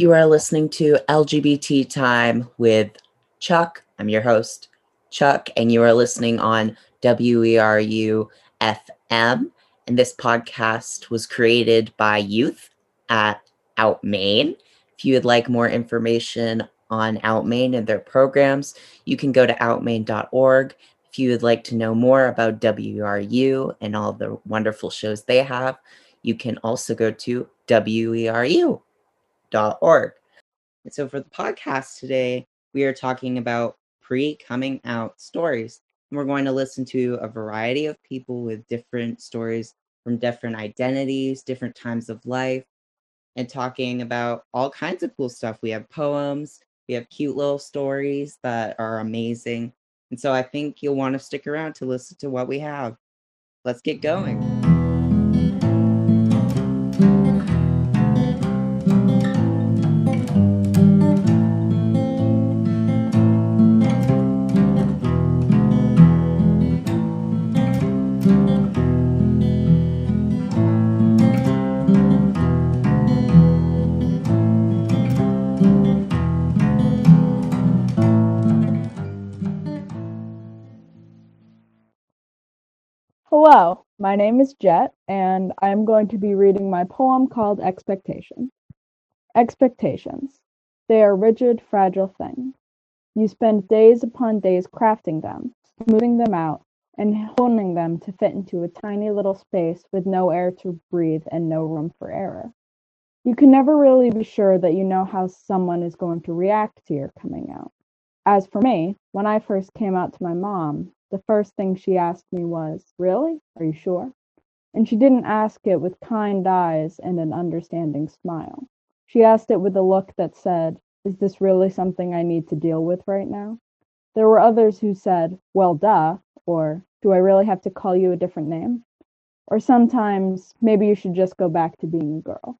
You are listening to LGBT Time with Chuck. I'm your host, Chuck, and you are listening on WERU FM. And this podcast was created by youth at OUT Maine. If you would like more information on OUT Maine and their programs, you can go to outmaine.org. If you would like to know more about WERU and all the wonderful shows they have, you can also go to WERU org. And so for the podcast today, we are talking about pre coming out stories. And we're going to listen to a variety of people with different stories from different identities, different times of life, and talking about all kinds of cool stuff. We have poems, we have cute little stories that are amazing. And so I think you'll want to stick around to listen to what we have. Let's get going. My name is Jet, and I'm going to be reading my poem called Expectations. Expectations. They are rigid, fragile things. You spend days upon days crafting them, smoothing them out, and honing them to fit into a tiny little space with no air to breathe and no room for error. You can never really be sure that you know how someone is going to react to your coming out. As for me, when I first came out to my mom, the first thing she asked me was, Really? Are you sure? And she didn't ask it with kind eyes and an understanding smile. She asked it with a look that said, Is this really something I need to deal with right now? There were others who said, Well, duh, or Do I really have to call you a different name? Or sometimes, maybe you should just go back to being a girl.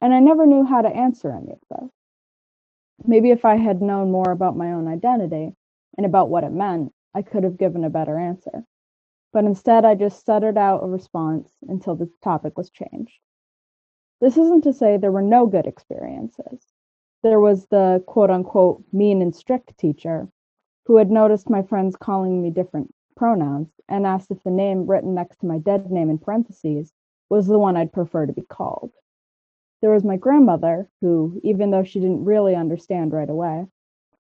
And I never knew how to answer any of those. Maybe if I had known more about my own identity and about what it meant, I could have given a better answer. But instead, I just stuttered out a response until the topic was changed. This isn't to say there were no good experiences. There was the quote unquote mean and strict teacher who had noticed my friends calling me different pronouns and asked if the name written next to my dead name in parentheses was the one I'd prefer to be called. There was my grandmother, who, even though she didn't really understand right away,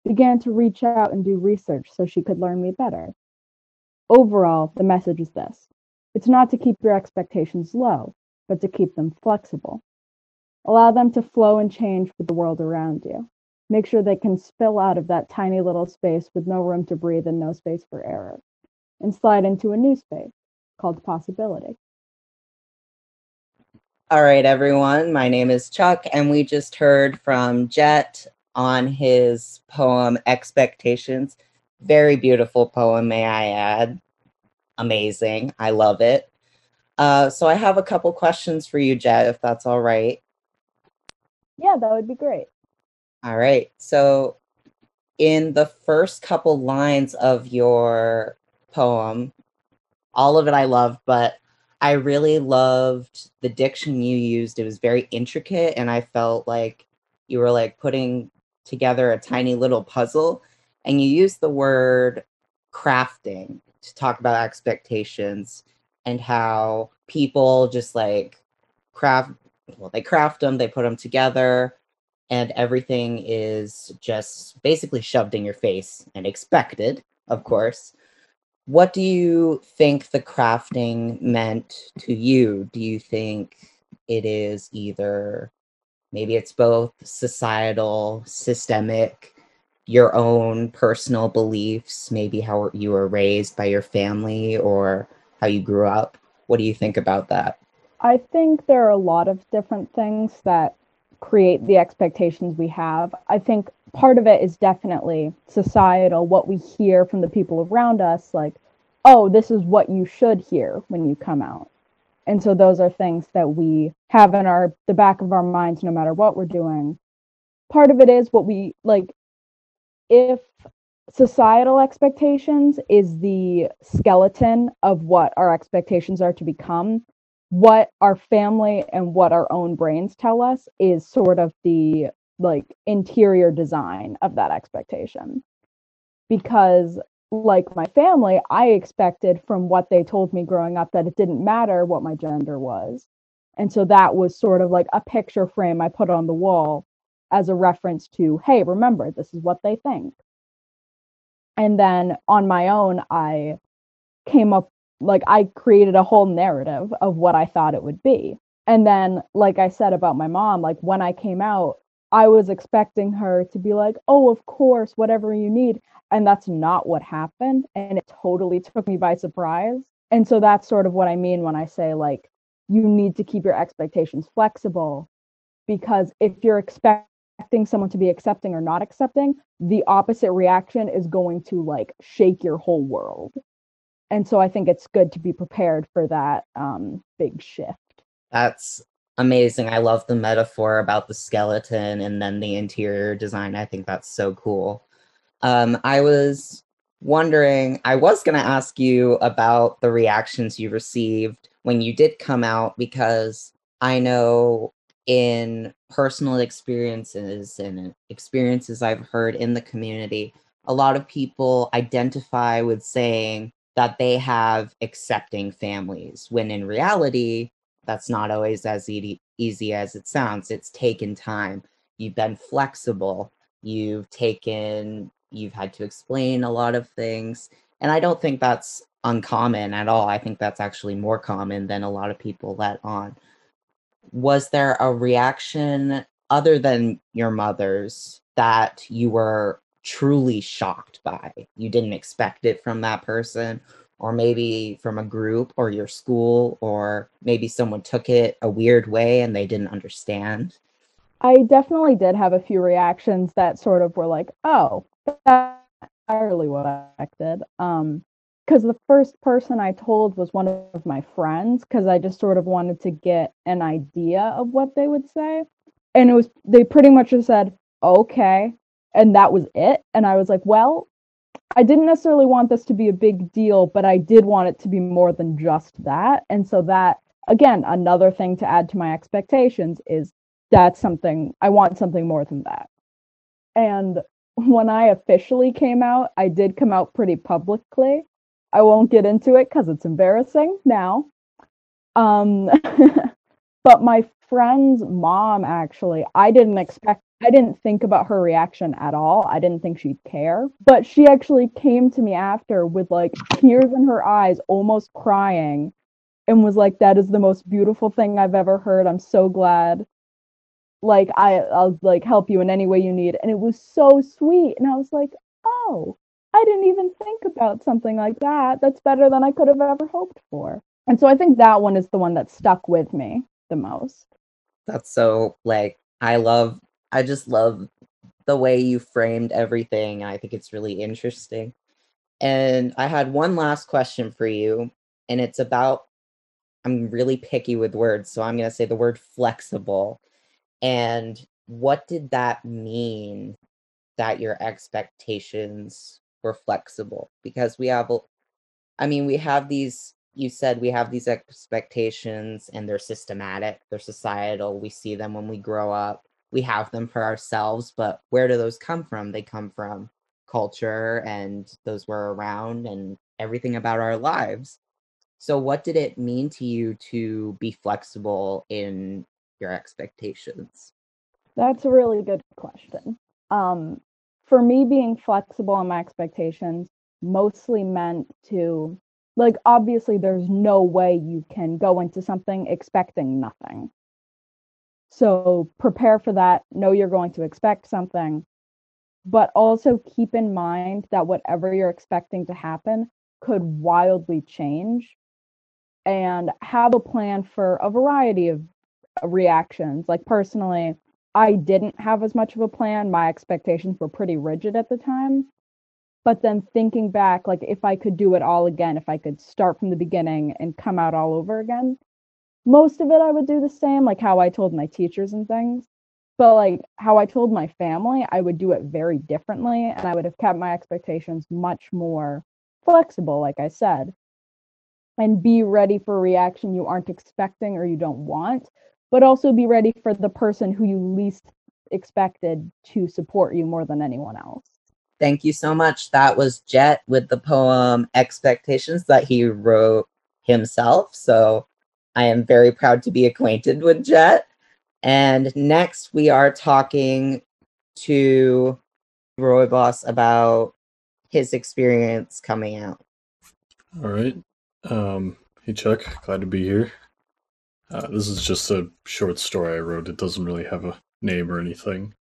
began to reach out and do research so she could learn me better. Overall, the message is this it's not to keep your expectations low, but to keep them flexible. Allow them to flow and change with the world around you. Make sure they can spill out of that tiny little space with no room to breathe and no space for error, and slide into a new space called possibility. All right, everyone. My name is Chuck, and we just heard from Jet on his poem Expectations. Very beautiful poem, may I add. Amazing. I love it. Uh, so I have a couple questions for you, Jet, if that's all right. Yeah, that would be great. All right. So in the first couple lines of your poem, all of it I love, but I really loved the diction you used. It was very intricate, and I felt like you were like putting together a tiny little puzzle and you use the word crafting to talk about expectations and how people just like craft well they craft them they put them together and everything is just basically shoved in your face and expected of course. What do you think the crafting meant to you? Do you think it is either Maybe it's both societal, systemic, your own personal beliefs, maybe how you were raised by your family or how you grew up. What do you think about that? I think there are a lot of different things that create the expectations we have. I think part of it is definitely societal, what we hear from the people around us, like, oh, this is what you should hear when you come out and so those are things that we have in our the back of our minds no matter what we're doing. Part of it is what we like if societal expectations is the skeleton of what our expectations are to become what our family and what our own brains tell us is sort of the like interior design of that expectation. Because like my family i expected from what they told me growing up that it didn't matter what my gender was and so that was sort of like a picture frame i put on the wall as a reference to hey remember this is what they think and then on my own i came up like I created a whole narrative of what I thought it would be. And then, like I said about my mom, like when I came out, I was expecting her to be like, oh, of course, whatever you need. And that's not what happened. And it totally took me by surprise. And so that's sort of what I mean when I say, like, you need to keep your expectations flexible. Because if you're expecting someone to be accepting or not accepting, the opposite reaction is going to like shake your whole world and so I think it's good to be prepared for that um, big shift. That's amazing. I love the metaphor about the skeleton and then the interior design. I think that's so cool. Um, I was wondering, I was going to ask you about the reactions you received when you did come out because I know in personal experiences and experiences I've heard in the community, a lot of people identify with saying, that they have accepting families when in reality that's not always as e- easy as it sounds. It's taken time. You've been flexible. You've taken you've had to explain a lot of things and i don't think that's uncommon at all. I think that's actually more common than a lot of people let on. Was there a reaction other than your mother's that you were truly shocked by. You didn't expect it from that person, or maybe from a group or your school, or maybe someone took it a weird way and they didn't understand. I definitely did have a few reactions that sort of were like, oh, that's entirely what I expected. Um, because the first person I told was one of my friends, because I just sort of wanted to get an idea of what they would say. And it was, they pretty much just said, okay, and that was it. And I was like, well, I didn't necessarily want this to be a big deal, but I did want it to be more than just that. And so that again, another thing to add to my expectations is that's something I want something more than that. And when I officially came out, I did come out pretty publicly. I won't get into it because it's embarrassing now. Um, but my friend's mom actually, I didn't expect I didn't think about her reaction at all. I didn't think she'd care. But she actually came to me after with like tears in her eyes, almost crying, and was like, That is the most beautiful thing I've ever heard. I'm so glad. Like I I'll like help you in any way you need. And it was so sweet. And I was like, Oh, I didn't even think about something like that. That's better than I could have ever hoped for. And so I think that one is the one that stuck with me the most. That's so like I love I just love the way you framed everything. I think it's really interesting. And I had one last question for you, and it's about I'm really picky with words, so I'm going to say the word flexible. And what did that mean that your expectations were flexible? Because we have, I mean, we have these, you said we have these expectations and they're systematic, they're societal. We see them when we grow up we have them for ourselves, but where do those come from? They come from culture and those were around and everything about our lives. So, what did it mean to you to be flexible in your expectations? That's a really good question. Um, for me, being flexible in my expectations mostly meant to, like, obviously, there's no way you can go into something expecting nothing. So prepare for that. Know you're going to expect something, but also keep in mind that whatever you're expecting to happen could wildly change and have a plan for a variety of reactions. Like personally, I didn't have as much of a plan. My expectations were pretty rigid at the time. But then thinking back, like if I could do it all again, if I could start from the beginning and come out all over again, most of it I would do the same, like how I told my teachers and things. But like how I told my family, I would do it very differently and I would have kept my expectations much more flexible, like I said. and be ready for a reaction you aren't expecting or you don't want, but also be ready for the person who you least expected to support you more than anyone else. Thank you so much. That was Jet with the poem Expectations that he wrote himself. So I am very proud to be acquainted with Jet. And next, we are talking to Rooibos about his experience coming out. All right. Um, hey, Chuck. Glad to be here. Uh, this is just a short story I wrote. It doesn't really have a name or anything.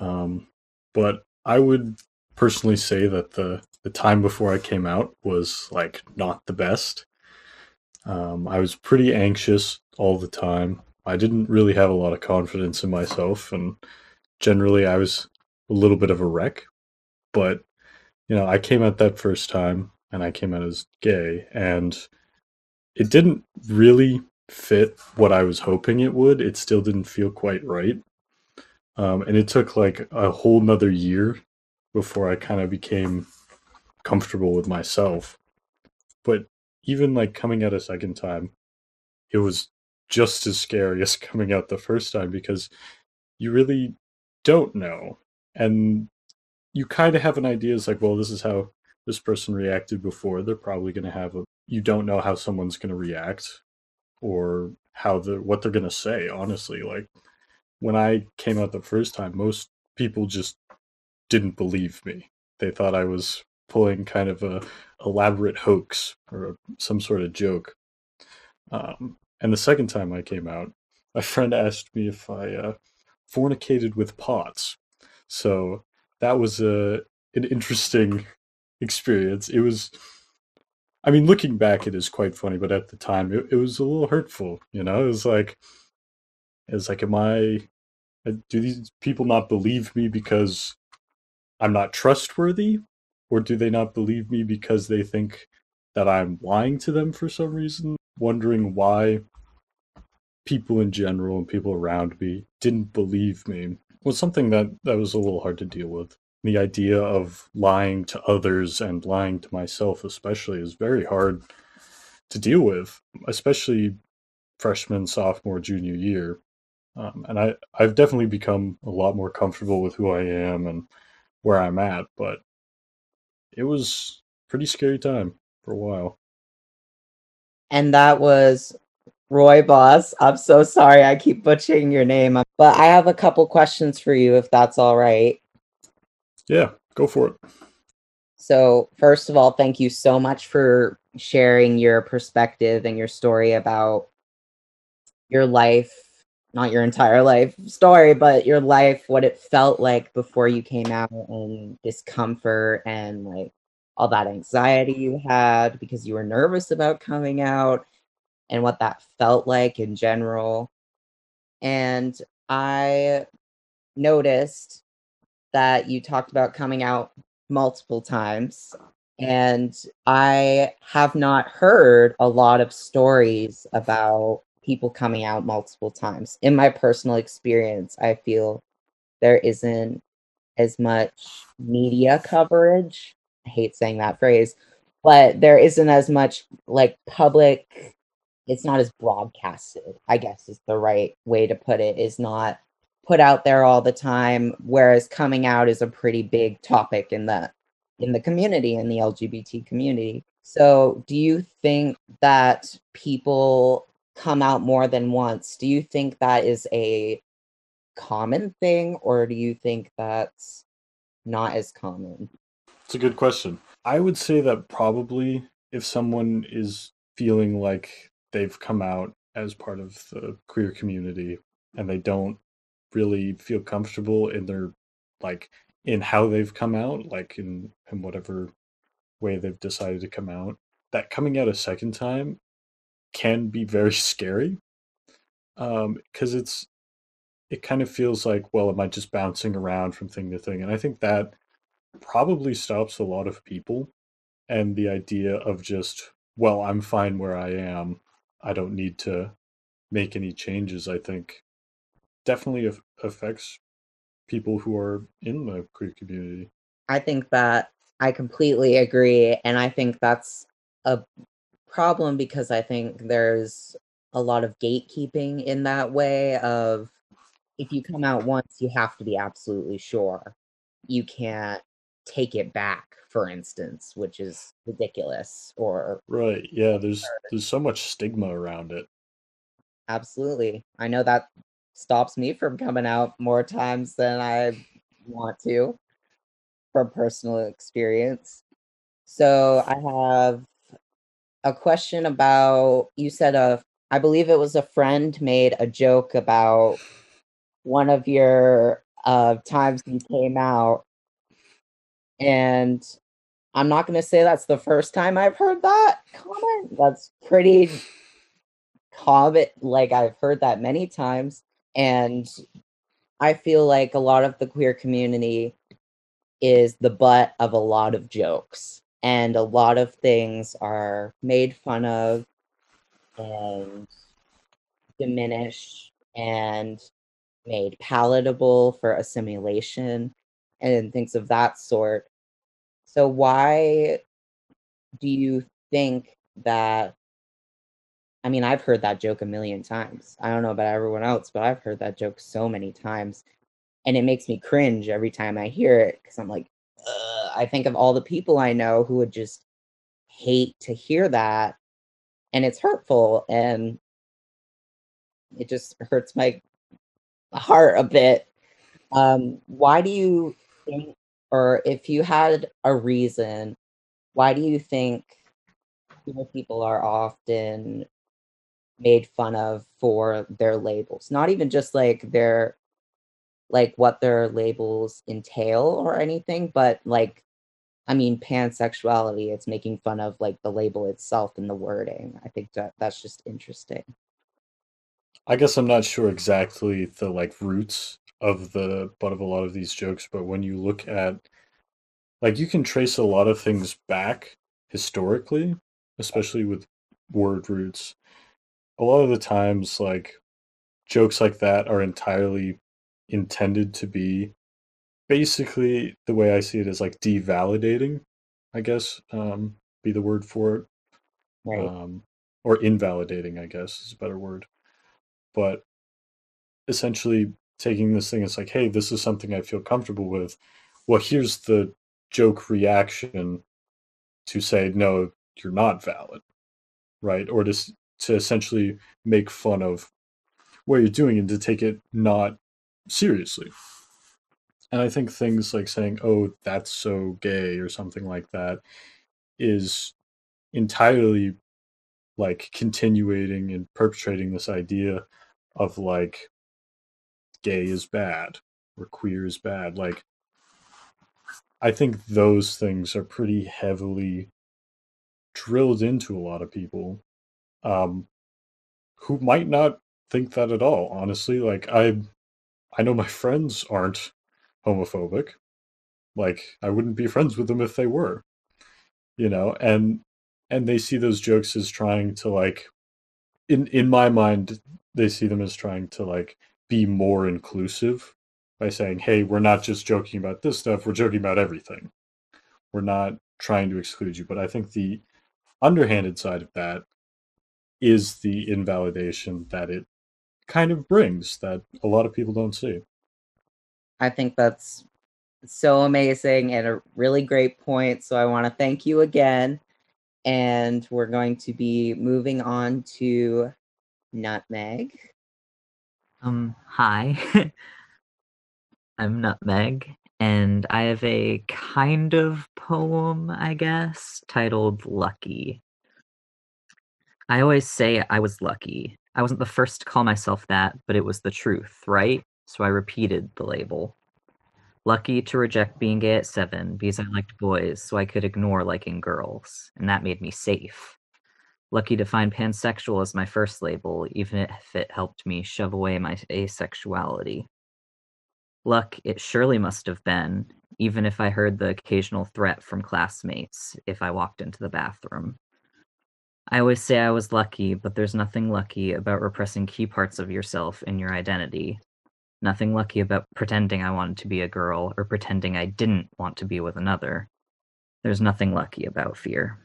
Um, but I would personally say that the the time before I came out was like not the best. Um, I was pretty anxious all the time. I didn't really have a lot of confidence in myself, and generally, I was a little bit of a wreck. But you know, I came out that first time, and I came out as gay, and it didn't really fit what I was hoping it would. It still didn't feel quite right. Um, and it took like a whole nother year before I kind of became comfortable with myself. But even like coming out a second time, it was just as scary as coming out the first time because you really don't know. And you kind of have an idea it's like, well, this is how this person reacted before. They're probably going to have a, you don't know how someone's going to react or how the, what they're going to say, honestly. Like when I came out the first time, most people just didn't believe me. They thought I was pulling kind of a elaborate hoax or a, some sort of joke. Um, and the second time I came out, my friend asked me if I uh, fornicated with pots. So that was a an interesting experience. It was, I mean, looking back, it is quite funny, but at the time, it, it was a little hurtful. You know, it was like, it's like, am I? Uh, do these people not believe me because I'm not trustworthy, or do they not believe me because they think that I'm lying to them for some reason? Wondering why people in general and people around me didn't believe me was something that that was a little hard to deal with. The idea of lying to others and lying to myself, especially, is very hard to deal with, especially freshman, sophomore, junior year. Um, and I, I've definitely become a lot more comfortable with who I am and where I'm at, but it was pretty scary time for a while. And that was Roy Boss. I'm so sorry I keep butchering your name, but I have a couple questions for you if that's all right. Yeah, go for it. So, first of all, thank you so much for sharing your perspective and your story about your life, not your entire life story, but your life, what it felt like before you came out and discomfort and like all that anxiety you had because you were nervous about coming out and what that felt like in general. And I noticed that you talked about coming out multiple times. And I have not heard a lot of stories about people coming out multiple times. In my personal experience, I feel there isn't as much media coverage. I hate saying that phrase, but there isn't as much like public it's not as broadcasted i guess is the right way to put it is not put out there all the time whereas coming out is a pretty big topic in the in the community in the lgbt community so do you think that people come out more than once. Do you think that is a common thing or do you think that's not as common? It's a good question. I would say that probably if someone is feeling like they've come out as part of the queer community and they don't really feel comfortable in their like in how they've come out like in in whatever way they've decided to come out that coming out a second time can be very scary um because it's it kind of feels like well am i just bouncing around from thing to thing and i think that probably stops a lot of people and the idea of just well i'm fine where i am I don't need to make any changes. I think definitely af- affects people who are in the queer community. I think that I completely agree. And I think that's a problem because I think there's a lot of gatekeeping in that way of if you come out once, you have to be absolutely sure. You can't take it back, for instance, which is ridiculous or Right. Yeah, there's there's so much stigma around it. absolutely. I know that stops me from coming out more times than I want to from personal experience. So I have a question about you said a I believe it was a friend made a joke about one of your uh times you came out. And I'm not going to say that's the first time I've heard that comment. That's pretty common like I've heard that many times. And I feel like a lot of the queer community is the butt of a lot of jokes and a lot of things are made fun of and diminished and made palatable for assimilation and things of that sort. So why do you think that I mean, I've heard that joke a million times. I don't know about everyone else, but I've heard that joke so many times. And it makes me cringe every time I hear it because I'm like, Ugh. I think of all the people I know who would just hate to hear that. And it's hurtful and it just hurts my heart a bit. Um, why do you think, or if you had a reason, why do you think people are often made fun of for their labels? Not even just like their like what their labels entail or anything, but like I mean pansexuality, it's making fun of like the label itself and the wording. I think that that's just interesting. I guess I'm not sure exactly the like roots of the butt of a lot of these jokes, but when you look at like you can trace a lot of things back historically, especially with word roots. A lot of the times like jokes like that are entirely intended to be basically the way I see it is like devalidating, I guess, um, be the word for it. Right. Um, or invalidating, I guess is a better word. But essentially taking this thing, it's like, hey, this is something I feel comfortable with. Well, here's the joke reaction to say, no, you're not valid, right? Or to, to essentially make fun of what you're doing and to take it not seriously. And I think things like saying, oh, that's so gay or something like that is entirely like continuating and perpetrating this idea of like gay is bad or queer is bad. Like, I think those things are pretty heavily drilled into a lot of people um, who might not think that at all. Honestly, like I, I know my friends aren't homophobic. Like I wouldn't be friends with them if they were, you know, and and they see those jokes as trying to like, in in my mind, they see them as trying to like be more inclusive by saying, hey, we're not just joking about this stuff, we're joking about everything. We're not trying to exclude you. But I think the underhanded side of that is the invalidation that it kind of brings that a lot of people don't see. I think that's so amazing and a really great point. So I want to thank you again. And we're going to be moving on to Nutmeg. Um, hi. I'm Nutmeg, and I have a kind of poem, I guess, titled Lucky. I always say I was lucky. I wasn't the first to call myself that, but it was the truth, right? So I repeated the label. Lucky to reject being gay at seven because I liked boys, so I could ignore liking girls, and that made me safe. Lucky to find pansexual as my first label, even if it helped me shove away my asexuality. Luck it surely must have been, even if I heard the occasional threat from classmates if I walked into the bathroom. I always say I was lucky, but there's nothing lucky about repressing key parts of yourself and your identity. Nothing lucky about pretending I wanted to be a girl or pretending I didn't want to be with another. There's nothing lucky about fear.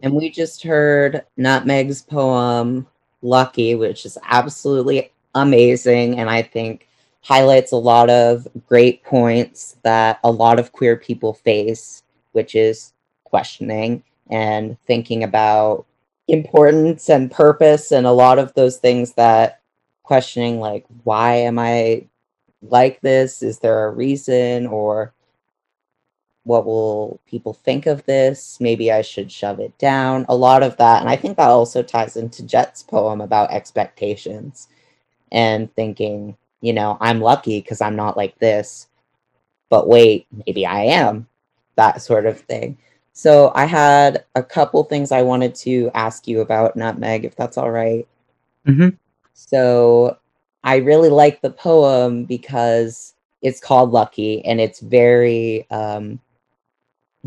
And we just heard Nutmeg's poem, Lucky, which is absolutely amazing. And I think highlights a lot of great points that a lot of queer people face, which is questioning and thinking about importance and purpose and a lot of those things that questioning like why am i like this? Is there a reason? Or what will people think of this? Maybe i should shove it down. A lot of that and i think that also ties into jet's poem about expectations and thinking you know i'm lucky because i'm not like this but wait maybe i am that sort of thing so i had a couple things i wanted to ask you about nutmeg if that's all right hmm so I really like the poem because it's called Lucky and it's very um,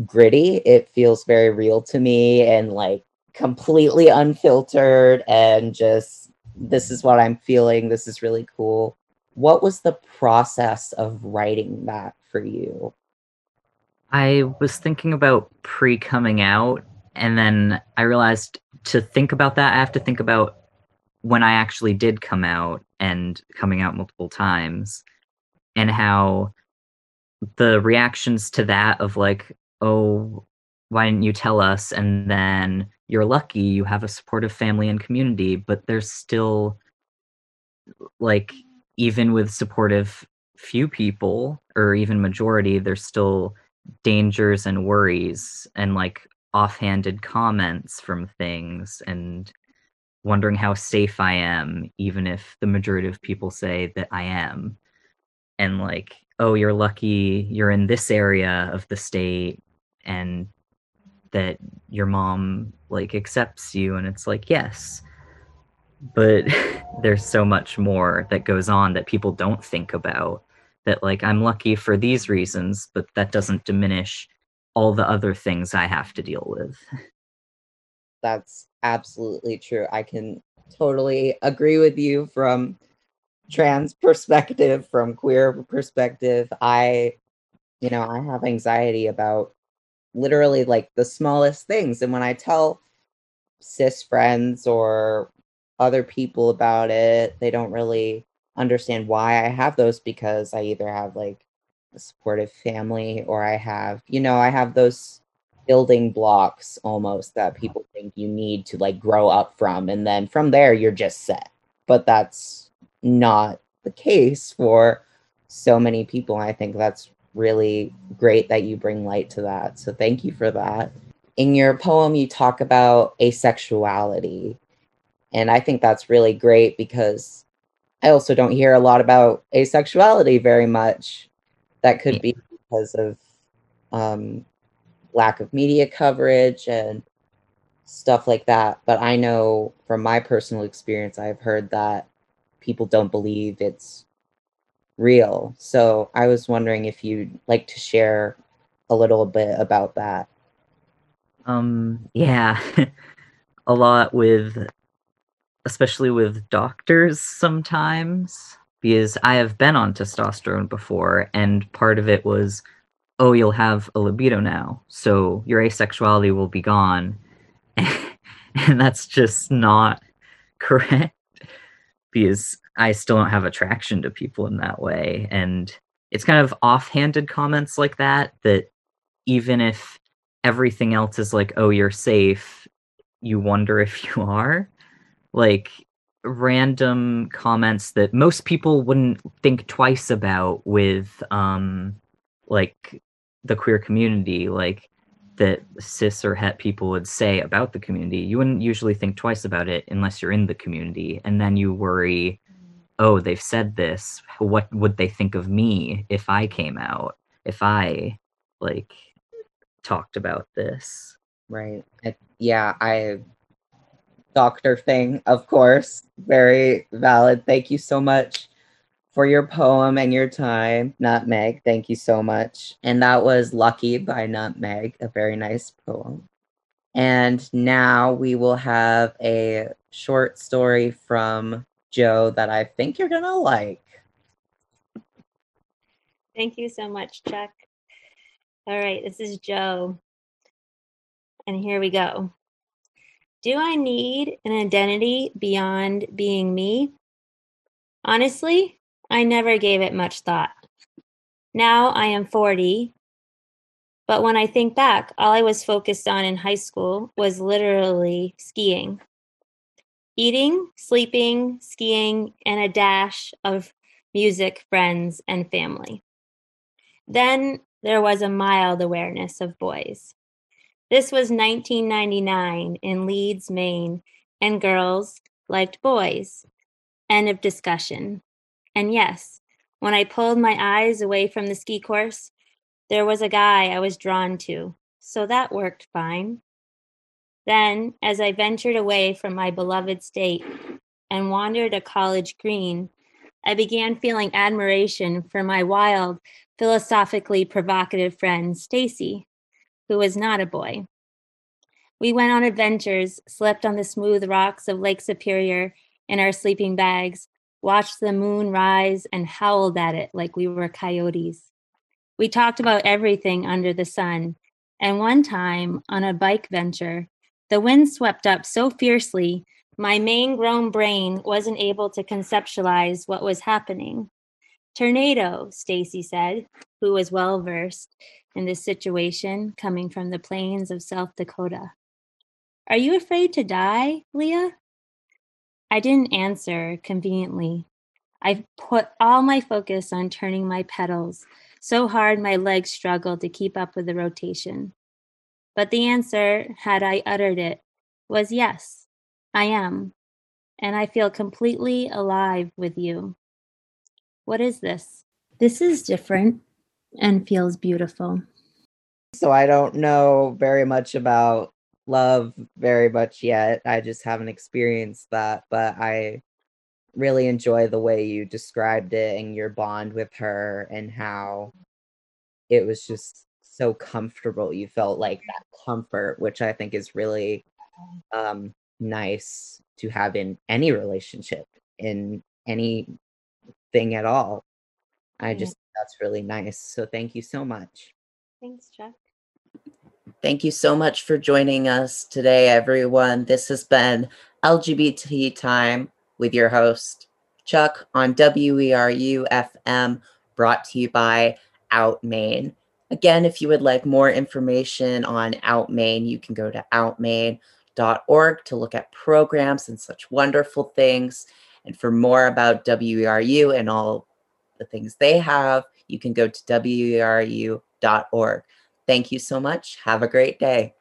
gritty. It feels very real to me and like completely unfiltered and just this is what I'm feeling. This is really cool. What was the process of writing that for you? I was thinking about pre coming out, and then I realized to think about that, I have to think about when I actually did come out and coming out multiple times, and how the reactions to that of like, oh, why didn't you tell us? And then you're lucky you have a supportive family and community, but there's still like even with supportive few people or even majority, there's still dangers and worries and like offhanded comments from things and wondering how safe I am, even if the majority of people say that I am. And like, oh, you're lucky you're in this area of the state and that your mom like accepts you. And it's like, yes. But there's so much more that goes on that people don't think about. That like I'm lucky for these reasons, but that doesn't diminish all the other things I have to deal with. That's absolutely true. I can totally agree with you from trans perspective, from queer perspective. I, you know, I have anxiety about literally like the smallest things. And when I tell cis friends or other people about it, they don't really understand why I have those because I either have like a supportive family or I have, you know, I have those building blocks almost that uh-huh. people think you need to like grow up from and then from there you're just set. But that's not the case for so many people i think that's really great that you bring light to that so thank you for that. In your poem you talk about asexuality and i think that's really great because i also don't hear a lot about asexuality very much that could be because of um, lack of media coverage and stuff like that. But I know from my personal experience, I've heard that people don't believe it's real. So I was wondering if you'd like to share a little bit about that. Um, yeah, a lot with, especially with doctors sometimes, because I have been on testosterone before, and part of it was oh, you'll have a libido now, so your asexuality will be gone. and that's just not correct because I still don't have attraction to people in that way. And it's kind of offhanded comments like that that even if everything else is like, oh, you're safe, you wonder if you are. Like random comments that most people wouldn't think twice about with um like the queer community like that cis or het people would say about the community. You wouldn't usually think twice about it unless you're in the community and then you worry oh they've said this. What would they think of me if i came out if i like talked about this? Right. I, yeah i doctor thing of course very valid thank you so much for your poem and your time, Nutmeg. Thank you so much. And that was Lucky by Nutmeg, a very nice poem. And now we will have a short story from Joe that I think you're going to like. Thank you so much, Chuck. All right, this is Joe. And here we go. Do I need an identity beyond being me? Honestly, I never gave it much thought. Now I am 40, but when I think back, all I was focused on in high school was literally skiing. Eating, sleeping, skiing, and a dash of music, friends, and family. Then there was a mild awareness of boys. This was 1999 in Leeds, Maine, and girls liked boys. End of discussion. And yes, when I pulled my eyes away from the ski course, there was a guy I was drawn to, so that worked fine. Then, as I ventured away from my beloved state and wandered a college green, I began feeling admiration for my wild, philosophically provocative friend, Stacy, who was not a boy. We went on adventures, slept on the smooth rocks of Lake Superior in our sleeping bags, watched the moon rise, and howled at it like we were coyotes. We talked about everything under the sun. And one time on a bike venture, the wind swept up so fiercely, my Maine grown brain wasn't able to conceptualize what was happening. Tornado, Stacy said, who was well versed in this situation coming from the plains of South Dakota. Are you afraid to die, Leah? I didn't answer conveniently. I put all my focus on turning my pedals so hard my legs struggled to keep up with the rotation. But the answer, had I uttered it, was yes, I am. And I feel completely alive with you. What is this? This is different and feels beautiful. So I don't know very much about love very much yet. I just haven't experienced that, but I really enjoy the way you described it and your bond with her and how it was just so comfortable. You felt like that comfort, which I think is really um, nice to have in any relationship, in anything at all. I just that's really nice. So thank you so much. Thanks, Chuck. Thank you so much for joining us today, everyone. This has been LGBT Time with your host, Chuck, on WERU FM, brought to you by OUT Maine. Again, if you would like more information on OUT Maine, you can go to outmaine.org to look at programs and such wonderful things. And for more about WERU and all the things they have, you can go to weru.org. Thank you so much. Have a great day.